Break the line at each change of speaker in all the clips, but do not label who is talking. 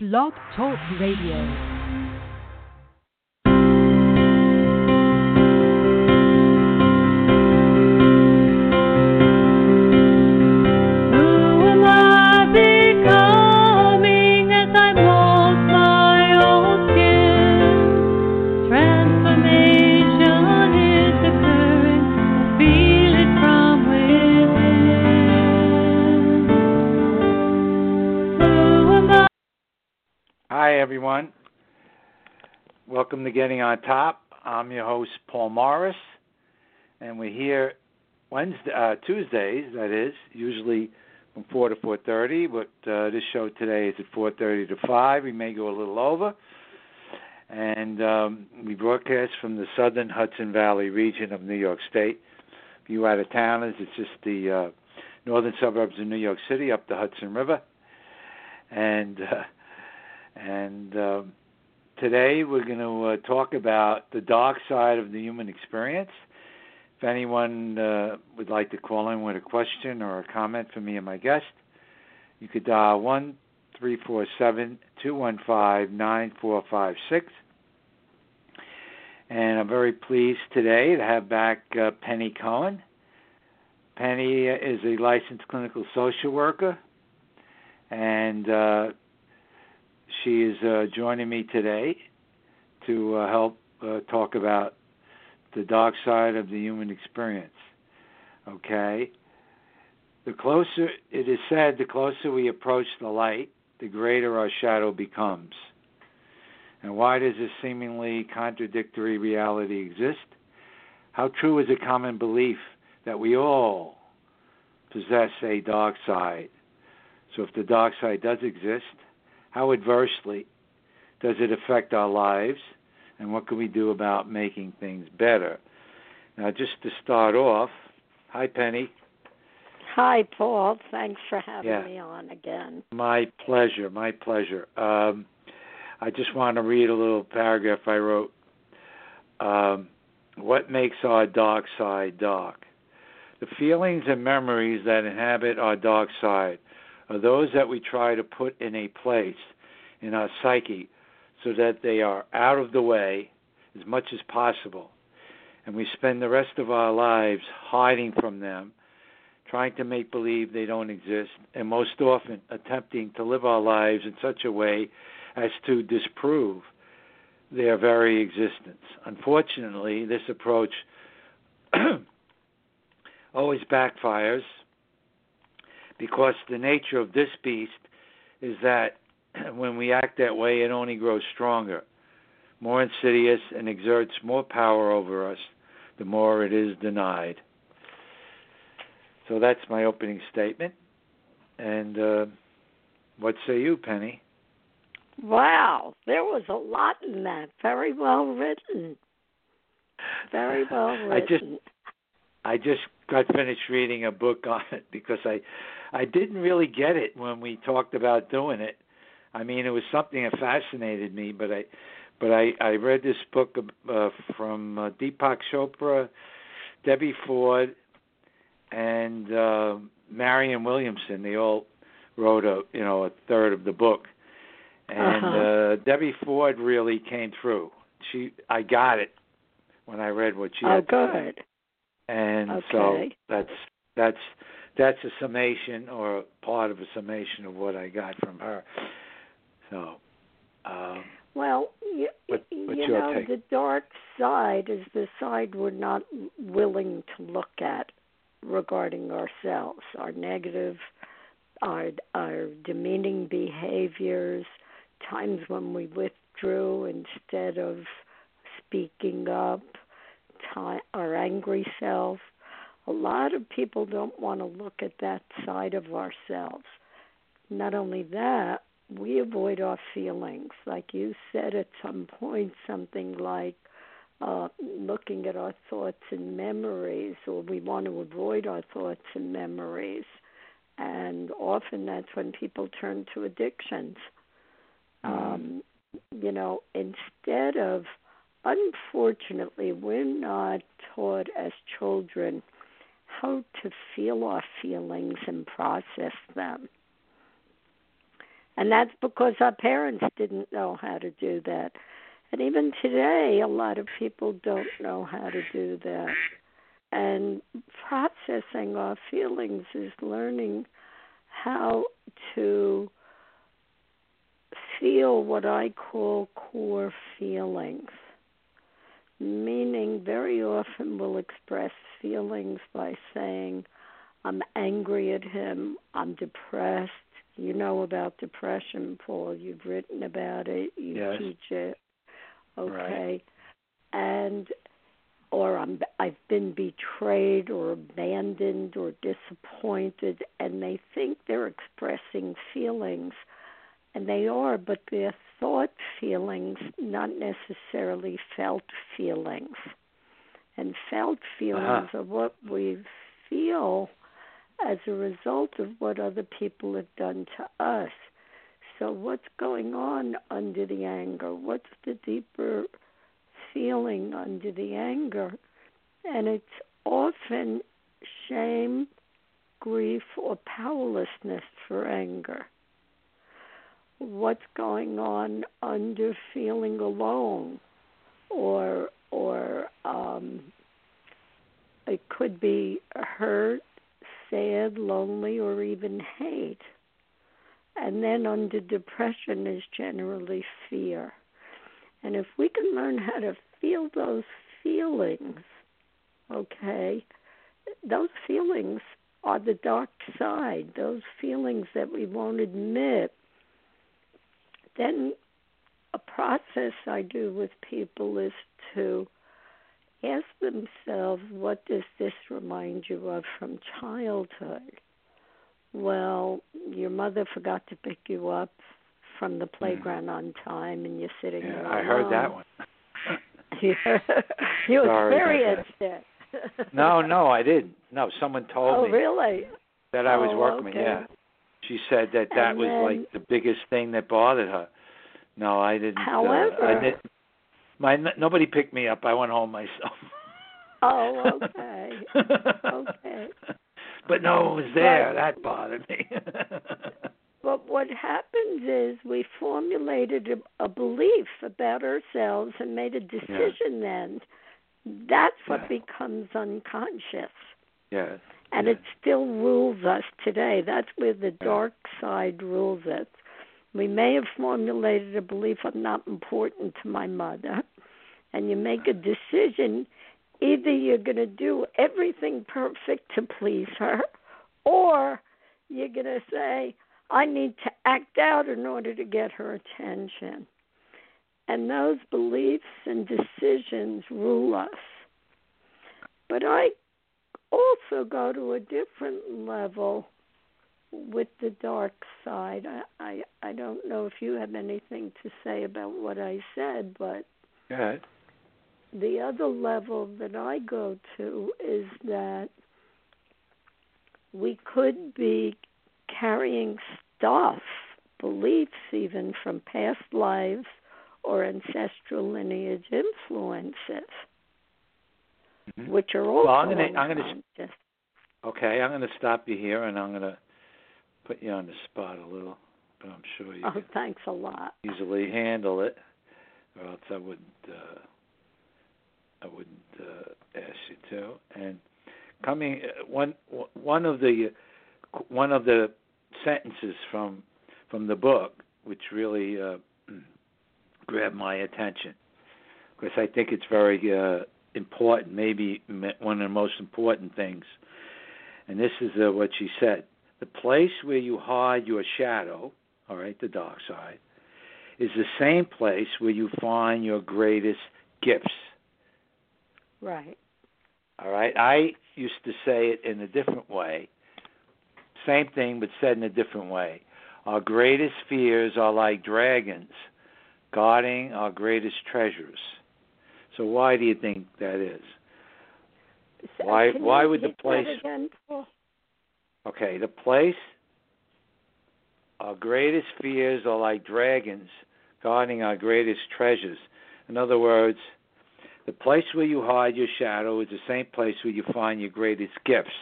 Blog Talk Radio.
Everyone. Welcome to Getting on Top. I'm your host, Paul Morris, and we're here Wednesday, uh, Tuesdays. That is usually from four to four thirty. But uh, this show today is at four thirty to five. We may go a little over, and um, we broadcast from the Southern Hudson Valley region of New York State. For you out of towners, it's just the uh, northern suburbs of New York City up the Hudson River, and. Uh, and um, today we're going to uh, talk about the dark side of the human experience. If anyone uh, would like to call in with a question or a comment for me and my guest, you could dial one three four seven two one five nine four five six. And I'm very pleased today to have back uh, Penny Cohen. Penny is a licensed clinical social worker, and uh, she is uh, joining me today to uh, help uh, talk about the dark side of the human experience. Okay? The closer, it is said, the closer we approach the light, the greater our shadow becomes. And why does this seemingly contradictory reality exist? How true is a common belief that we all possess a dark side? So if the dark side does exist, how adversely does it affect our lives, and what can we do about making things better? Now, just to start off, hi, Penny.
Hi, Paul. Thanks for having
Yeah.
me on again.
My pleasure, my pleasure. Um, I just want to read a little paragraph I wrote. Um, what makes our dark side dark? The feelings and memories that inhabit our dark side are those that we try to put in a place in our psyche so that they are out of the way as much as possible. And we spend the rest of our lives hiding from them, trying to make believe they don't exist, and most often attempting to live our lives in such a way as to disprove their very existence. Unfortunately, this approach always backfires because the nature of this beast is that when we act that way, it only grows stronger, more insidious, and exerts more power over us the more it is denied. So that's my opening statement. And uh, what say you, Penny?
Wow, there was a lot in that. Very well written. Very well written.
I just I just got finished reading a book on it because I I didn't really get it when we talked about doing it. I mean, it was something that fascinated me, but I but I I read this book uh, from uh, Deepak Chopra, Debbie Ford, and uh, Marianne Williamson. They all wrote a you know a third of the book, and
Uh-huh.
uh, Debbie Ford really came through. She I got it when I read what she
oh,
had say
good.
and so that's that's that's a summation or part of a summation of what I got from her. So, um,
Well, you,
What-
you know,
take?
the dark side is the side we're not willing to look at regarding ourselves, our negative, our our demeaning behaviors, times when we withdrew instead of speaking up, ti our angry self. A lot of people don't want to look at that side of ourselves. Not only that, we avoid our feelings. Like you said at some point, something like uh, looking at our thoughts and memories, or we want to avoid our thoughts and memories. And often that's when people turn to addictions. Um, you know, instead of, unfortunately, we're not taught as children how to feel our feelings and process them. And that's because our parents didn't know how to do that. And even today, a lot of people don't know how to do that. And processing our feelings is learning how to feel what I call core feelings. Meaning, very often we'll express feelings by saying, I'm angry at him, I'm depressed. You know about depression, Paul. You've written about it, you
yes.
teach it. Okay.
Right.
And or I'm I've been betrayed or abandoned or disappointed and they think they're expressing feelings and they are but they're thought feelings not necessarily felt feelings and felt feelings
Uh-huh.
are what we feel as a result of what other people have done to us so what's going on under the anger what's the deeper feeling under the anger. And it's often shame, grief, or powerlessness for anger. What's going on under feeling alone, or or um, it could be hurt, sad, lonely, or even hate. And then under depression is generally fear. And if we can learn how to feel those feelings, okay, those feelings are the dark side, those feelings that we won't admit, then a process I do with people is to ask themselves, what does this remind you of from childhood? Well, your mother forgot to pick you up from the hmm. playground on time and you're sitting
Yeah,
there.
I heard that one.
You
Sorry
experienced it.
No, no, I didn't. No, someone told
Oh,
me
really?
that I was
Oh,
working with.
okay.
Yeah, she said that that
And
was
then-
like the biggest thing that bothered her. No, I didn't. uh,
However-
I didn't, my nobody picked me up. I went home myself.
Oh, okay. Okay.
But no one was there. That bothered me.
But what happens is we formulated a, a belief about ourselves and made a decision then. That's what
Yeah.
becomes unconscious.
yeah.
And it still rules us today. That's where the dark side rules us. We may have formulated a belief I'm not important to my mother, and you make a decision either you're going to do everything perfect to please her, or you're going to say, I need to act out in order to get her attention. And those beliefs and decisions rule us. But I also go to a different level with the dark side. I, I I don't know if you have anything to say about what I said, but
Go ahead.
the other level that I go to is that we could be carrying stuff, beliefs even from past lives or ancestral lineage influences,
Mhm.
which are also
Well, I'm gonna- I'm gonna-. Okay, I'm going to stop you here, and I'm going to put you on the spot a little, but I'm sure you
Oh,
can
thanks a lot.
easily handle it, or else I wouldn't. Uh, I wouldn't uh, ask you to. And coming uh, one one of the one of the sentences from from the book, which really uh, grabbed my attention, because I think it's very uh, important, maybe one of the most important things. And this is uh, what she said: the place where you hide your shadow, all right, the dark side, is the same place where you find your greatest gifts.
Right.
All right. I used to say it in a different way. Same thing, but said in a different way. Our greatest fears are like dragons guarding our greatest treasures. So why do you think that is?
So
Why- why would the place- Okay, the place our greatest fears are like dragons guarding our greatest treasures. In other words, the place where you hide your shadow is the same place where you find your greatest gifts.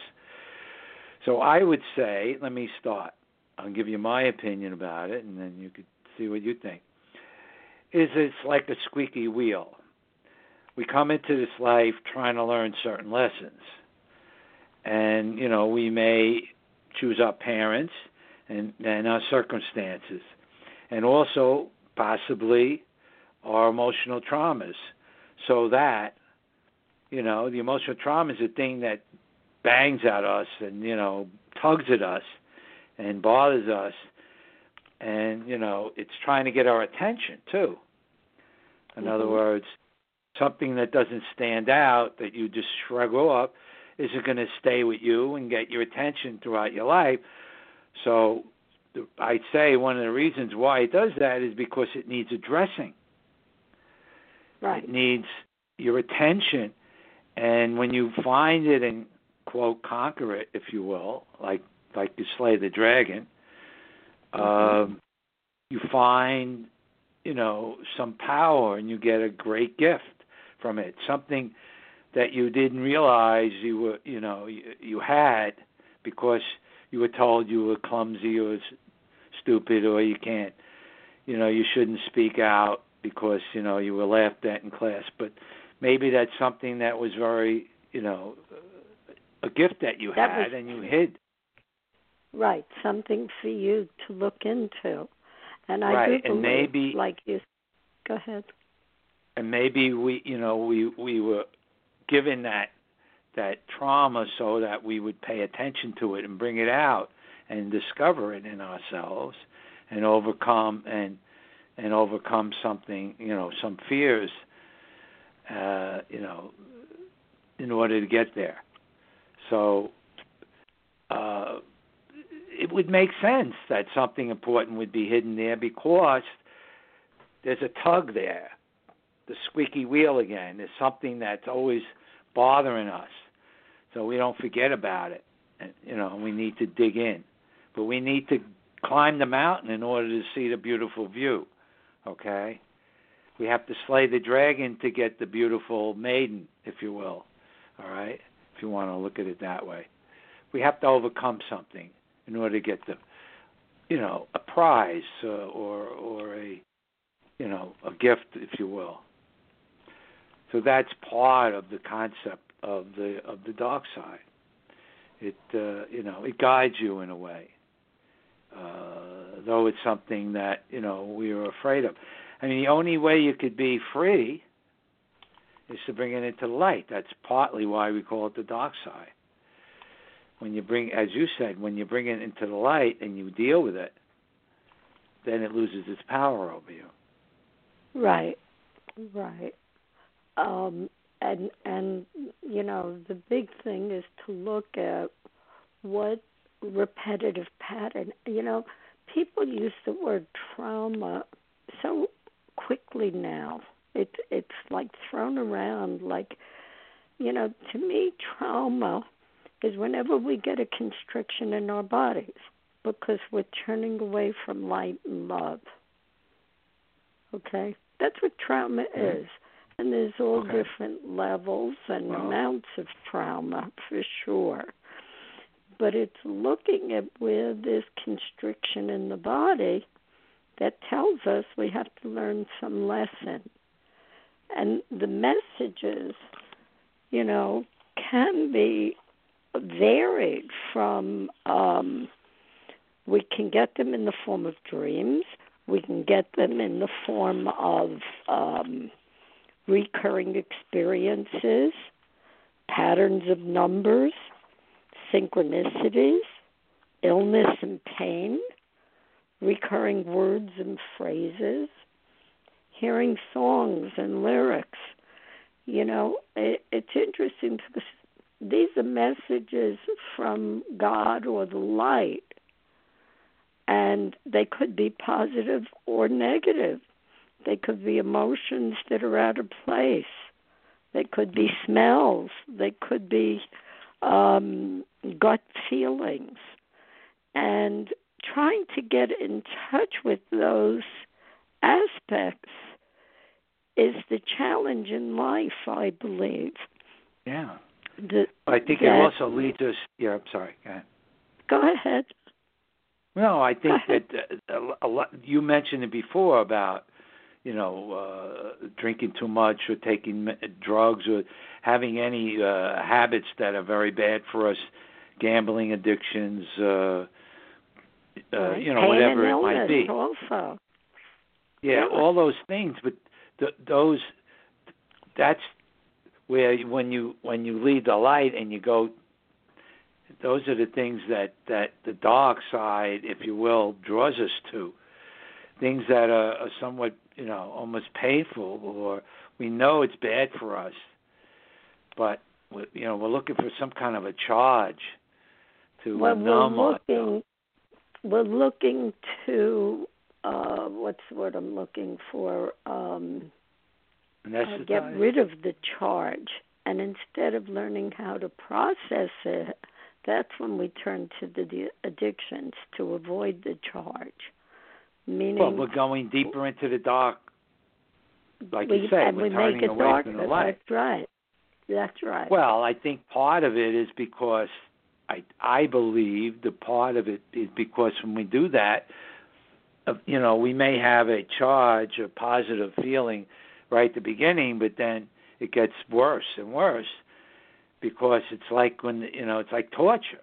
So I would say, let me start. I'll give you my opinion about it, and then you could see what you think. Is it's like a squeaky wheel. We come into this life trying to learn certain lessons, and you know we may choose our parents and and our circumstances, and also possibly our emotional traumas, so that you know the emotional trauma is a thing that bangs at us and you know tugs at us and bothers us. And you know it's trying to get our attention too. In
mm-hmm.
other words something that doesn't stand out that you just shrug off isn't going to stay with you and get your attention throughout your life? So i'd say one of the reasons why it does that is because it needs addressing.
Right.
It needs your attention. And when you find it and quote conquer it if you will like like you slay the dragon, um, you find you know some power and you get a great gift from it, something that you didn't realize you were you know you, you had because you were told you were clumsy or stupid or you can't you know you shouldn't speak out because you know you were laughed at in class but maybe that's something that was very you know uh, a gift that you
that
had
was,
and you hid
Right, something for you to look into. And I
right.
do believe,
and maybe,
like you, go ahead.
And maybe we, you know, we we were given that that trauma so that we would pay attention to it and bring it out and discover it in ourselves and overcome and and overcome something, you know, some fears, uh, you know, in order to get there. So. Uh, it would make sense that something important would be hidden there because there's a tug there, the squeaky wheel again. There's something that's always bothering us, so we don't forget about it. And, you know, we need to dig in, but we need to climb the mountain in order to see the beautiful view. Okay, we have to slay the dragon to get the beautiful maiden, if you will. All right, if you want to look at it that way, we have to overcome something in order to get the, you know, a prize uh, or or a, you know, a gift, if you will. So that's part of the concept of the of the dark side. It uh, you know it guides you in a way, uh, though it's something that you know we are afraid of. I mean, the only way you could be free is to bring it into light. That's partly why we call it the dark side when you bring, as you said, when you bring it into the light and you deal with it, then it loses its power over you.
Right, right. Um, and and you know the big thing is to look at what repetitive pattern. You know, people use the word trauma so quickly now. It it's like thrown around like, you know, to me trauma is whenever we get a constriction in our bodies because we're turning away from light and love. Okay? That's what trauma
mm-hmm.
is. And there's all
okay.
different levels and amounts of trauma for sure. But it's looking at where there's constriction in the body that tells us we have to learn some lesson. And the messages, you know, can be varied from um, we can get them in the form of dreams, we can get them in the form of um, recurring experiences, patterns of numbers, synchronicities, illness and pain, recurring words and phrases, hearing songs and lyrics. You know, it, it's interesting because these are messages from God or the light, and they could be positive or negative. They could be emotions that are out of place. They could be smells. They could be um, gut feelings. And trying to get in touch with those aspects is the challenge in life, I believe.
Yeah.
The,
I think
that,
it also leads us. Yeah, I'm sorry. Go ahead.
Go ahead.
No, I think that uh, a lot. You mentioned it before about you know uh, drinking too much or taking drugs or having any uh, habits that are very bad for us, gambling addictions, uh, uh, you know whatever it might be.
Also,
Yeah,
Yeah.
all those things, but th- those that's where when you when you leave the light and you go those are the things that that the dark side if you will draws us to things that are, are somewhat you know almost painful or we know it's bad for us but you know we're looking for some kind of a charge to
well,
numb
we're looking. We're looking to uh, what's the word I'm looking for? Um, uh, get rid of the charge. And instead of learning how to process it, that's when we turn to the addictions to avoid the charge. Meaning,
well we're going deeper into the dark like
we,
you said
and
we're
we
turning
make it
away
darker.
from the light
That's right. That's right.
Well, I think part of it is because I I believe the part of it is because when we do that, uh, you know, we may have a charge, a positive feeling right at the beginning, but then it gets worse and worse because it's like when you know it's like torture.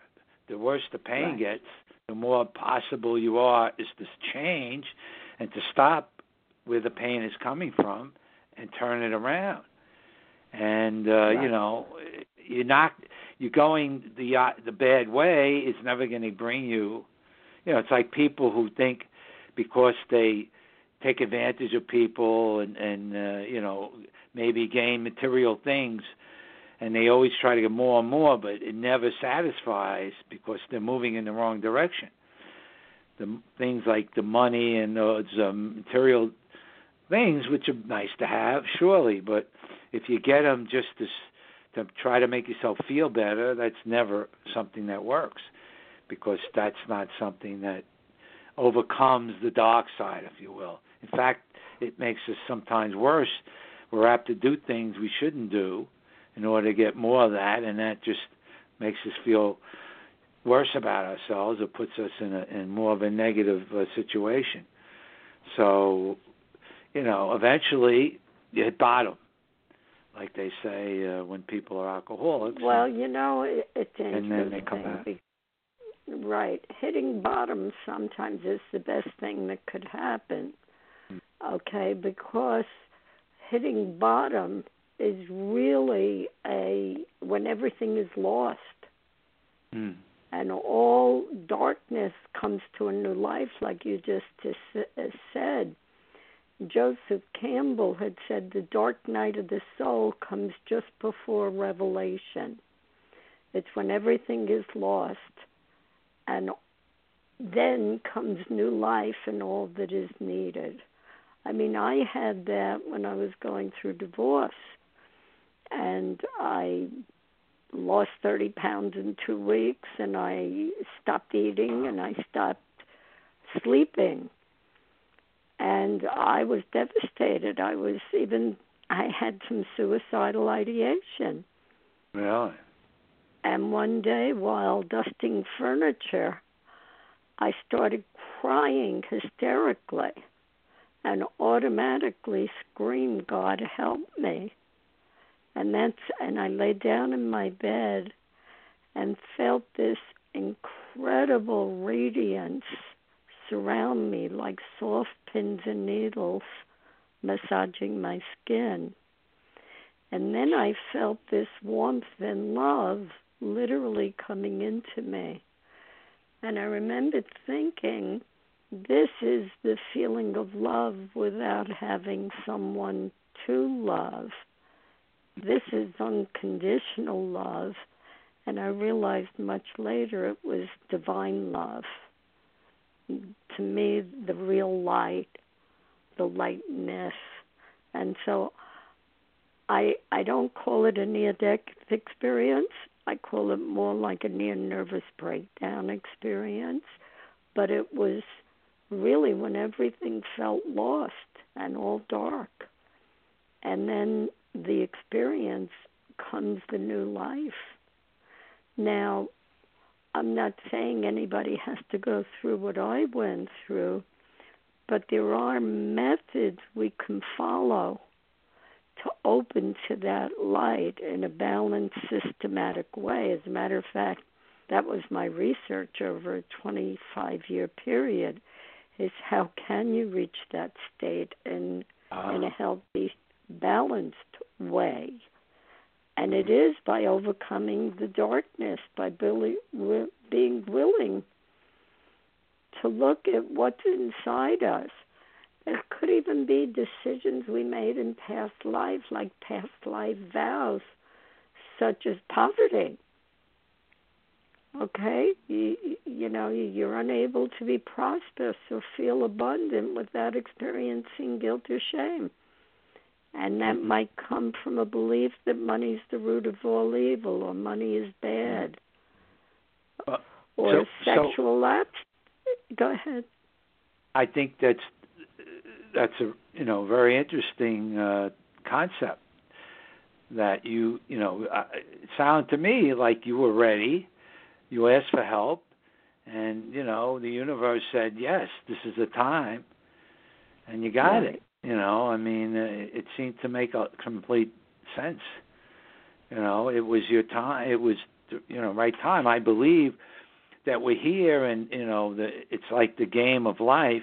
The worse the pain
Right.
gets, the more possible you are is to change and to stop where the pain is coming from and turn it around. And uh,
Right.
you know, you're not you're going the uh, the bad way is never going to bring you. You know, it's like people who think because they take advantage of people and and uh, you know maybe gain material things and they always try to get more and more but it never satisfies because they're moving in the wrong direction the things like the money and those um, material things which are nice to have surely but if you get them just to to try to make yourself feel better that's never something that works because that's not something that overcomes the dark side, if you will. In fact, it makes us sometimes worse. We're apt to do things we shouldn't do in order to get more of that, and that just makes us feel worse about ourselves It puts us in a in more of a negative uh, situation. So, you know, eventually you hit bottom, like they say uh, when people are alcoholics.
Well, you know, it, it's
And
interesting.
then they come back.
Right. Hitting bottom sometimes is the best thing that could happen.
Hmm.
Okay, because hitting bottom is really a when everything is lost
Mm.
and all darkness comes to a new life, like you just uh, said. Joseph Campbell had said the dark night of the soul comes just before revelation. It's when everything is lost, and then comes new life and all that is needed. I mean, I had that when I was going through divorce, and I lost 30 pounds in two weeks, and I stopped eating and I stopped sleeping. And I was devastated. I was even, I had some suicidal ideation.
Really?
And one day, while dusting furniture, I started crying hysterically and automatically screamed, God help me. And that's and I lay down in my bed and felt this incredible radiance surround me like soft pins and needles massaging my skin. And then I felt this warmth and love literally coming into me. And I remembered thinking, this is the feeling of love without having someone to love. This is unconditional love. And I realized much later it was divine love. To me, the real light, the lightness. And so I I don't call it a near death experience. I call it more like a near nervous breakdown experience. But it was really when everything felt lost and all dark. And then the experience comes the new life. Now, I'm not saying anybody has to go through what I went through, but there are methods we can follow to open to that light in a balanced, systematic way. As a matter of fact, that was my research over a 25 year period is how can you reach that state in in ah. a healthy balanced way. And it is by overcoming the darkness by being willing to look at what's inside us. It could even be decisions we made in past life like past life vows such as poverty. Okay? You you know you're unable to be prosperous or feel abundant without experiencing guilt or shame and that might come from a belief that money is the root of all evil or money is bad
Uh,
or
so- so-
sexual lapse go ahead
I think that's that's a you know very interesting uh, concept that you you know uh, it sounded to me like you were ready. You asked for help, and you know the universe said yes, this is the time, and you got
Right.
it. You know, I mean, uh, it seemed to make a complete sense. You know, it was your time. It was you know right time. I believe that we're here, and you know, the, it's like the game of life.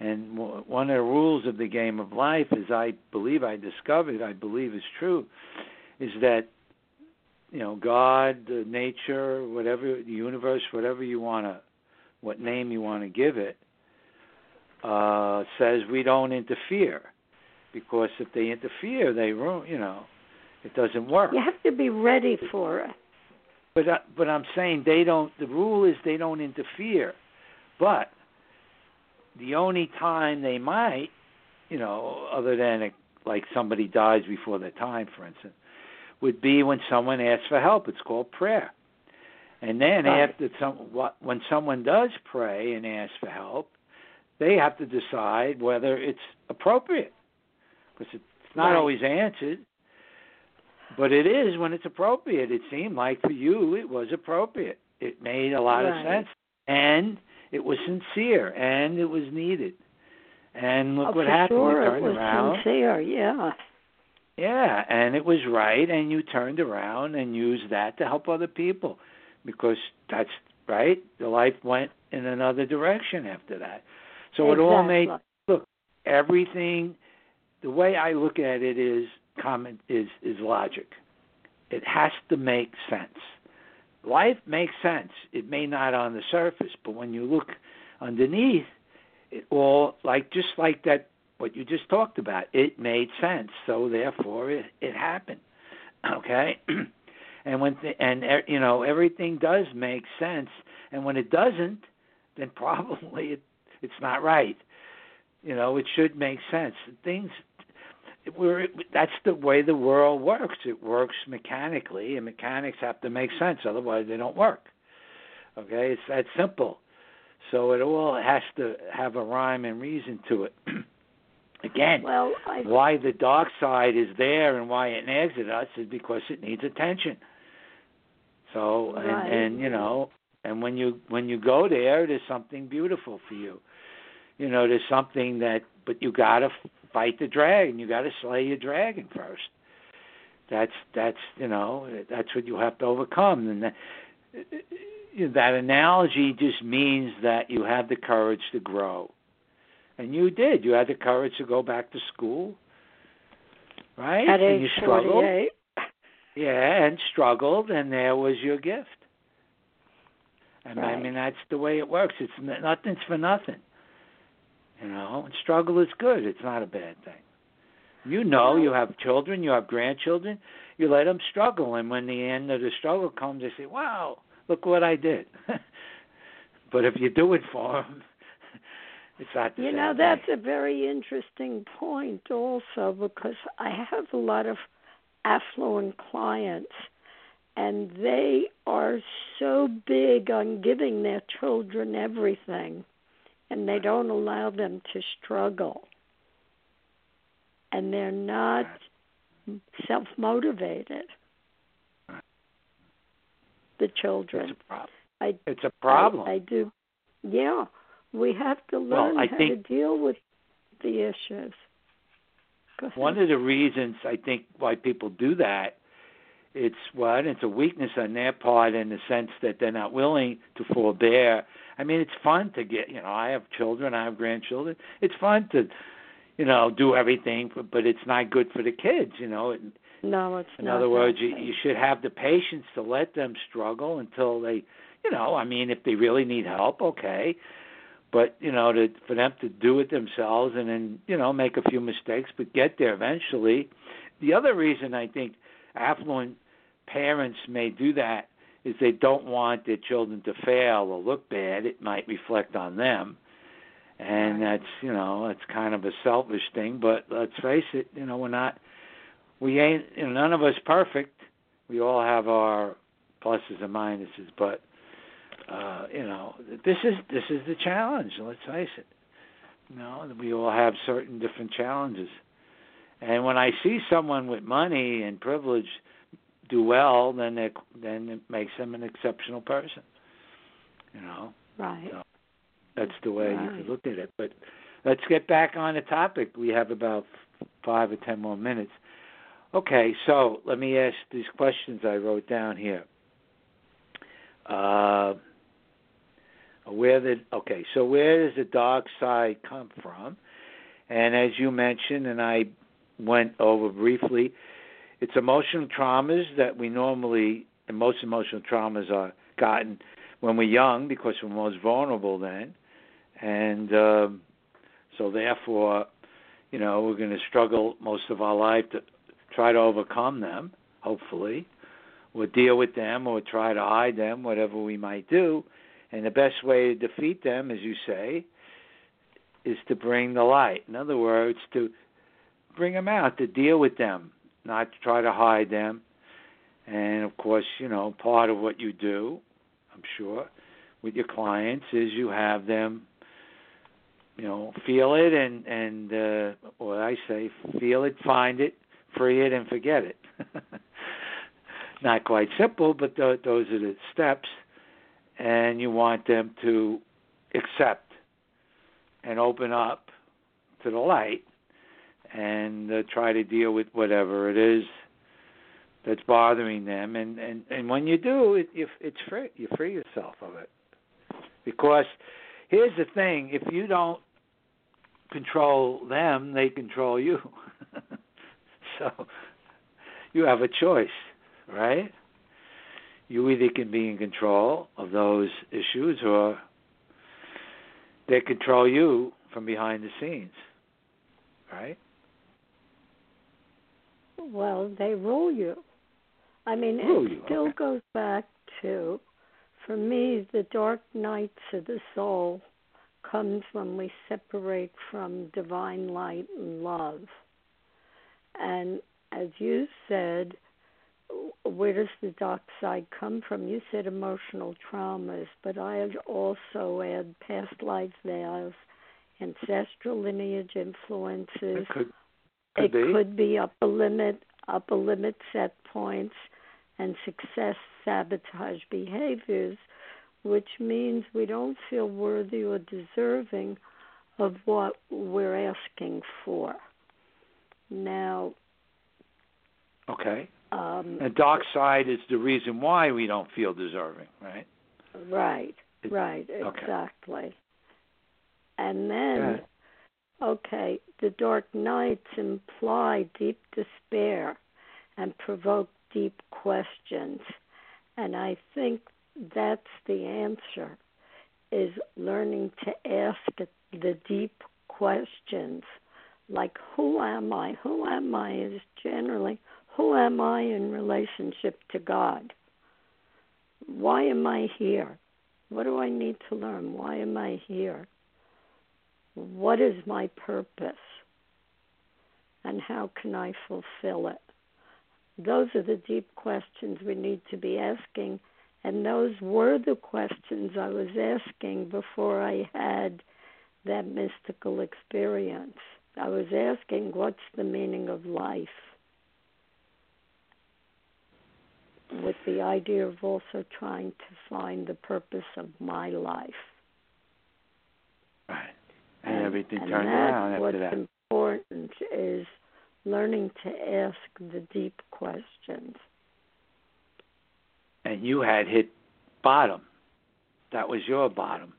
And w- one of the rules of the game of life is, I believe I discovered, I believe is true, is that you know God, nature, whatever the universe, whatever you want to, what name you want to give it, uh, says we don't interfere, because if they interfere, they ruin. You know, it doesn't work.
you have to be ready for it
But uh, but I'm saying they don't. The rule is they don't interfere, but the only time they might, you know, other than it, like somebody dies before their time, for instance, would be when someone asks for help. It's called prayer. And then
Right.
after some, what, when someone does pray and ask for help, they have to decide whether it's appropriate, because it's not
Right.
always answered. But it is when it's appropriate. It seemed like for you it was appropriate. It made a lot of sense, and it was sincere, and it was needed. And look
oh,
what happened.
sure
you
it
turned
was
around.
sincere yeah
Yeah, and it was right, and you turned around and used that to help other people, because that's right. The life went in another direction after that. So it all made look everything. The way I look at it is common is is logic. It has to make sense. Life makes sense. It may not on the surface, but when you look underneath, it all like just like that what you just talked about. It made sense, so therefore it it happened. Okay, and when th- and you know everything does make sense, and when it doesn't, then probably it it's not right. You know, it should make sense. Things we're that's the way the world works. It works mechanically, and mechanics have to make sense, otherwise they don't work. Okay, it's that simple. So it all has to have a rhyme and reason to it. Again,
well I
why the dark side is there and why it nags at us is because it needs attention. So and
Right.
and you know, and when you when you go there, there's something beautiful for you. You know, there's something that, but you got to fight the dragon. You got to slay your dragon first. That's that's you know that's what you have to overcome. And that, that analogy just means that you have the courage to grow. And you did. You had the courage to go back to school, right?
at
and
age
you struggled.
48
Yeah, and struggled, and there was your gift. And I mean, that's the way it works. It's nothing's for nothing. You know, and struggle is good. It's not a bad thing. You know, you have children, you have grandchildren. You let them struggle, and when the end of the struggle comes, they say, "Wow, look what I did." but if you do it for them, it's not the
You know,
thing.
that's a very interesting point also because I have a lot of affluent clients and they are so big on giving their children everything and they don't allow them to struggle. And they're not self motivated. The children.
It's a problem.
I
it's a problem.
I, I do. Yeah, we have to learn
Well,
how
think-
to deal with the issues.
One of the reasons I think why people do that, it's what it's a weakness on their part in the sense that they're not willing to forbear. I mean, it's fun to get. You know, I have children, I have grandchildren. It's fun to, you know, do everything, but, but it's not good for the kids. You know, it,
no, it's
in
not.
In other words, you, you should have the patience to let them struggle until they, you know, I mean, if they really need help, okay. But you know, to for them to do it themselves and then you know make a few mistakes, but get there eventually. The other reason I think affluent parents may do that is they don't want their children to fail or look bad. It might reflect on them, and
Right.
that's you know that's kind of a selfish thing. But let's face it, you know we're not we ain't you know, none of us perfect. We all have our pluses and minuses, but uh, you know, this is this is the challenge, let's face it. You know, we all have certain different challenges. And when I see someone with money and privilege do well, then they then it makes them an exceptional person. You know,
right.
so that's the way you
Right.
could look at it. But let's get back on the topic. We have about five or ten more minutes. Okay, so let me ask these questions I wrote down here. Uh, where did okay? So where does the dark side come from? And as you mentioned, and I went over briefly, it's emotional traumas that we normally, and most emotional traumas are gotten when we're young because we're most vulnerable then, and um, so therefore, you know, we're going to struggle most of our life to try to overcome them. Hopefully, or deal with them, or try to hide them, whatever we might do. And the best way to defeat them, as you say, is to bring the light. In other words, to bring them out, to deal with them, not to try to hide them. And of course, you know, part of what you do, I'm sure, with your clients is you have them, you know, feel it and and uh, what I say, feel it, find it, free it, and forget it. not quite simple, but th- those are the steps. And you want them to accept and open up to the light and uh, try to deal with whatever it is that's bothering them. And and and when you do it if it's free you free yourself of it. Because here's the thing if you don't control them they control you. So you have a choice right? You either can be in control of those issues or they control you from behind the scenes right
Well, they rule you. I mean,
Rule
it
you,
still
okay.
goes back to, for me, the dark nights of the soul comes when we separate from divine light and love. And as you said, where does the dark side come from? You said emotional traumas, but I also add past life vows, ancestral lineage influences,
could could
it
be
could be upper limit, upper limit set points, and success sabotage behaviors, which means we don't feel worthy or deserving of what we're asking for. Now,
okay
um,
the dark side is the reason why we don't feel deserving right
right,
It-
right,
okay.
exactly. And then. Okay, the dark nights imply deep despair and provoke deep questions. And I think that's the answer is learning to ask the deep questions like who am I? Who am I is generally who am I in relationship to God? Why am I here? What do I need to learn? Why am I here? What is my purpose? And how can I fulfill it? Those are the deep questions we need to be asking. And those were the questions I was asking before I had that mystical experience. I was asking, what's the meaning of life? with the idea of also trying to find the purpose of my life.
Right. Everything
and
turned
that's
around
what's
after that.
important is learning to ask the deep questions.
And you had hit bottom. That was your bottom.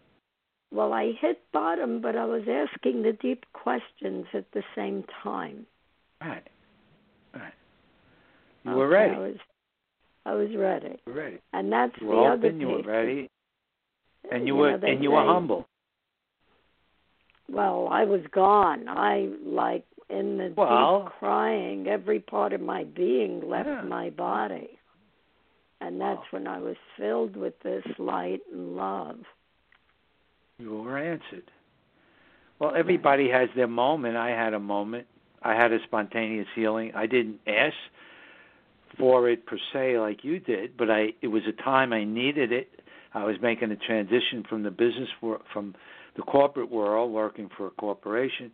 Well, I hit bottom, but I was asking the deep questions at the same time.
Right. Right. You
Okay,
were ready.
I was, I was ready,
You were ready.
and that's
You
the
were
other
open. You were
piece.
ready. And you,
You
were
know,
and you were humble.
Well, I was gone. I like in the
Well-
deep crying. Every part of my being left
Yeah.
my body, and that's
Wow.
when I was filled with this light and love.
You were answered. Well, everybody has their moment. I had a moment. I had a spontaneous healing. I didn't ask for it per se like you did, but I it was a time I needed it. I was making a transition from the business wor- from the corporate world, working for a corporation,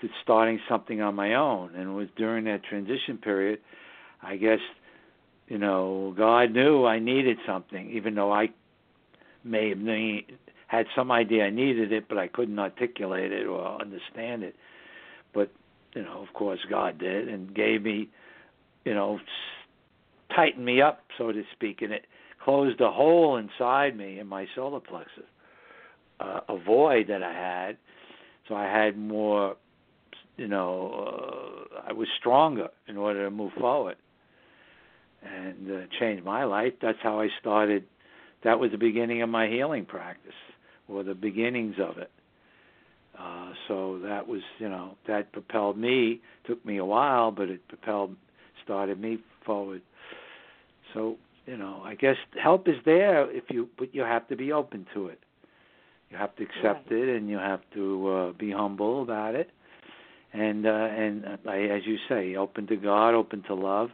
to starting something on my own. And it was during that transition period, I guess, you know, God knew I needed something, even though I may have need, had some idea I needed it, but I couldn't articulate it or understand it. But you know, of course, God did and gave me, you know, tightened me up, so to speak, and it closed a hole inside me in my solar plexus, uh, a void that I had. So I had more, you know, uh, I was stronger in order to move forward and uh, change my life. That's how I started. That was the beginning of my healing practice, or the beginnings of it. Uh, so that was, you know, that propelled me. Took me a while, but it propelled, started me forward. So, you know, I guess help is there if you, but you have to be open to it. You have to accept it, and you have to uh, be humble about it, and uh, and uh, as you say, open to God, open to love,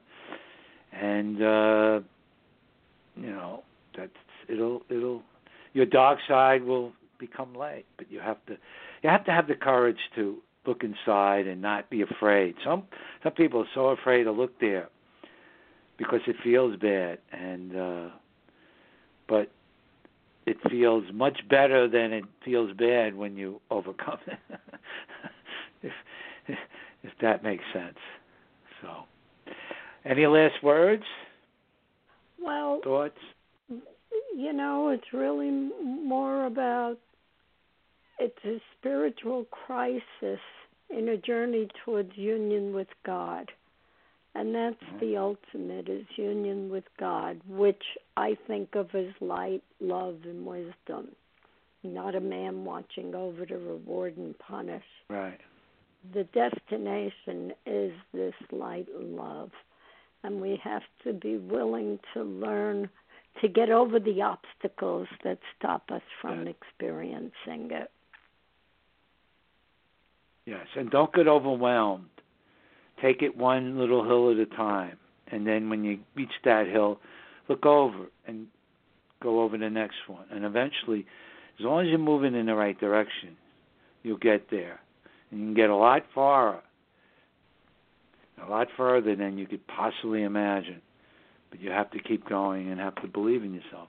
and uh, you know that's it'll it'll your dark side will become light, but you have to you have to have the courage to look inside and not be afraid. Some some people are so afraid to look there because it feels bad, and uh, but it feels much better than it feels bad when you overcome it. if, if that makes sense. So, any last words,
Well,
thoughts?
you know, it's really more about it's a spiritual crisis in a journey towards union with God. And that's mm-hmm. the ultimate is union with God, which I think of as light, love, and wisdom. Not a man watching over to reward and punish.
Right.
The destination is this light and love. And we have to be willing to learn to get over the obstacles that stop us from experiencing it.
Yes, and don't get overwhelmed. Take it one little hill at a time, and then when you reach that hill, look over and go over the next one. And eventually, as long as you're moving in the right direction, you'll get there, and you can get a lot farther, a lot further than you could possibly imagine. But you have to keep going and have to believe in yourself.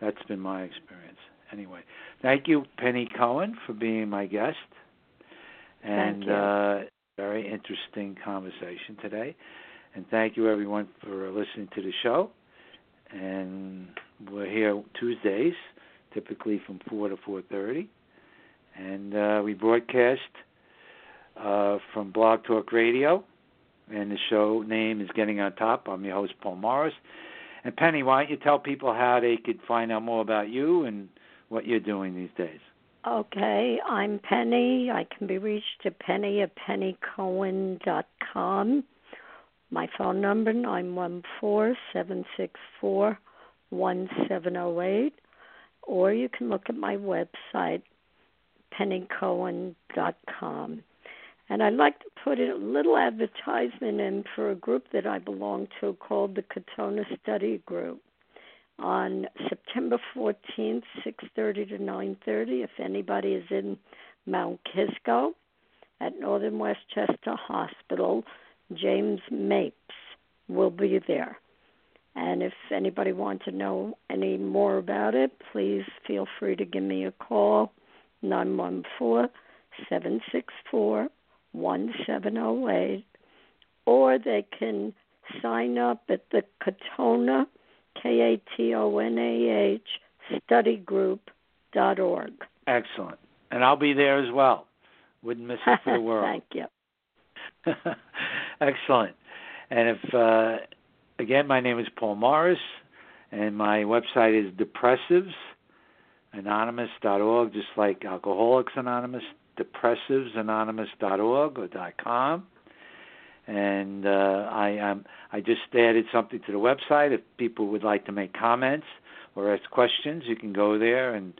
That's been my experience. Anyway, thank you, Penny Cohen, for being my guest. And
Thank you.
uh very interesting conversation today. And thank you everyone for listening to the show. And we're here Tuesdays, typically from four to four thirty. And uh, we broadcast uh, from Blog Talk Radio. And the show name is Getting on Top. I'm your host, Paul Morris. And Penny, why don't you tell people how they could find out more about you and what you're doing these days?
Okay, I'm Penny. I can be reached at penny at pennycohen.com. My phone number nine one four seven six four one seven zero eight, or you can look at my website pennycohen.com. And I'd like to put a little advertisement in for a group that I belong to called the Katonah Study Group on September 14th, 6:30 to 9:30. If anybody is in Mount Kisco at Northern Westchester Hospital, James Mapes will be there. And if anybody wants to know any more about it, please feel free to give me a call, 914 764 1708, or they can sign up at the Katonah, K A T O N A H, studygroup.org.
Excellent. And I'll be there as well. Wouldn't miss it for the world.
Thank you.
Excellent. And if, uh, again, my name is Paul Morris, and my website is depressivesanonymous.org, just like Alcoholics Anonymous, depressivesanonymous.org or dot .com. And uh, I um, I just added something to the website. If people would like to make comments or ask questions, you can go there and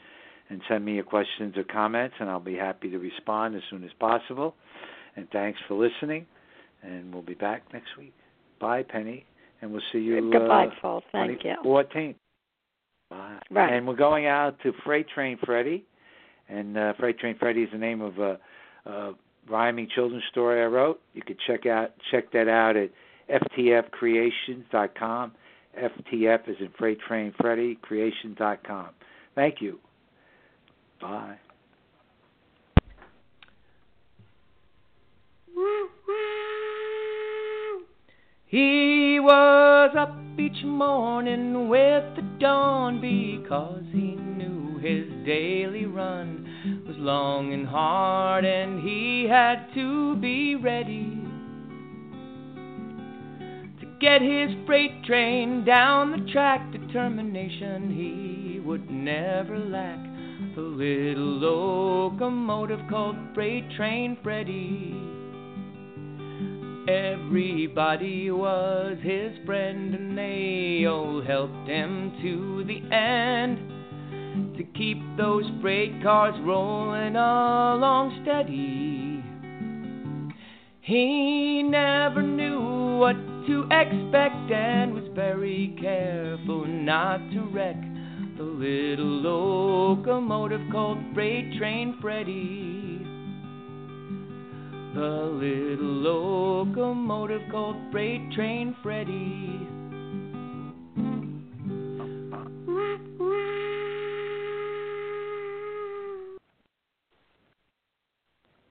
and send me your questions or comments, and I'll be happy to respond as soon as possible. And thanks for listening, and we'll be back next week. Bye, Penny, and we'll see you.
Goodbye,
uh,
Paul. Thank you.
14th. Bye.
Right.
And we're going out to Freight Train Freddy, and uh, Freight Train Freddy is the name of a, a rhyming children's story I wrote. You could check out check that out at ftfcreations.com. FTF is in Freight Train Freddy Creations.com. Thank you. Bye.
He was up each morning with the dawn because he knew his daily run was long and hard and he had to be ready to get his freight train down the track. Determination he would never lack. The little locomotive called Freight Train Freddy. Everybody was his friend, and they all helped him to the end to keep those freight cars rolling along steady. He never knew what to expect and was very careful not to wreck the little locomotive called Freight Train Freddy. The little locomotive called Freight Train Freddy.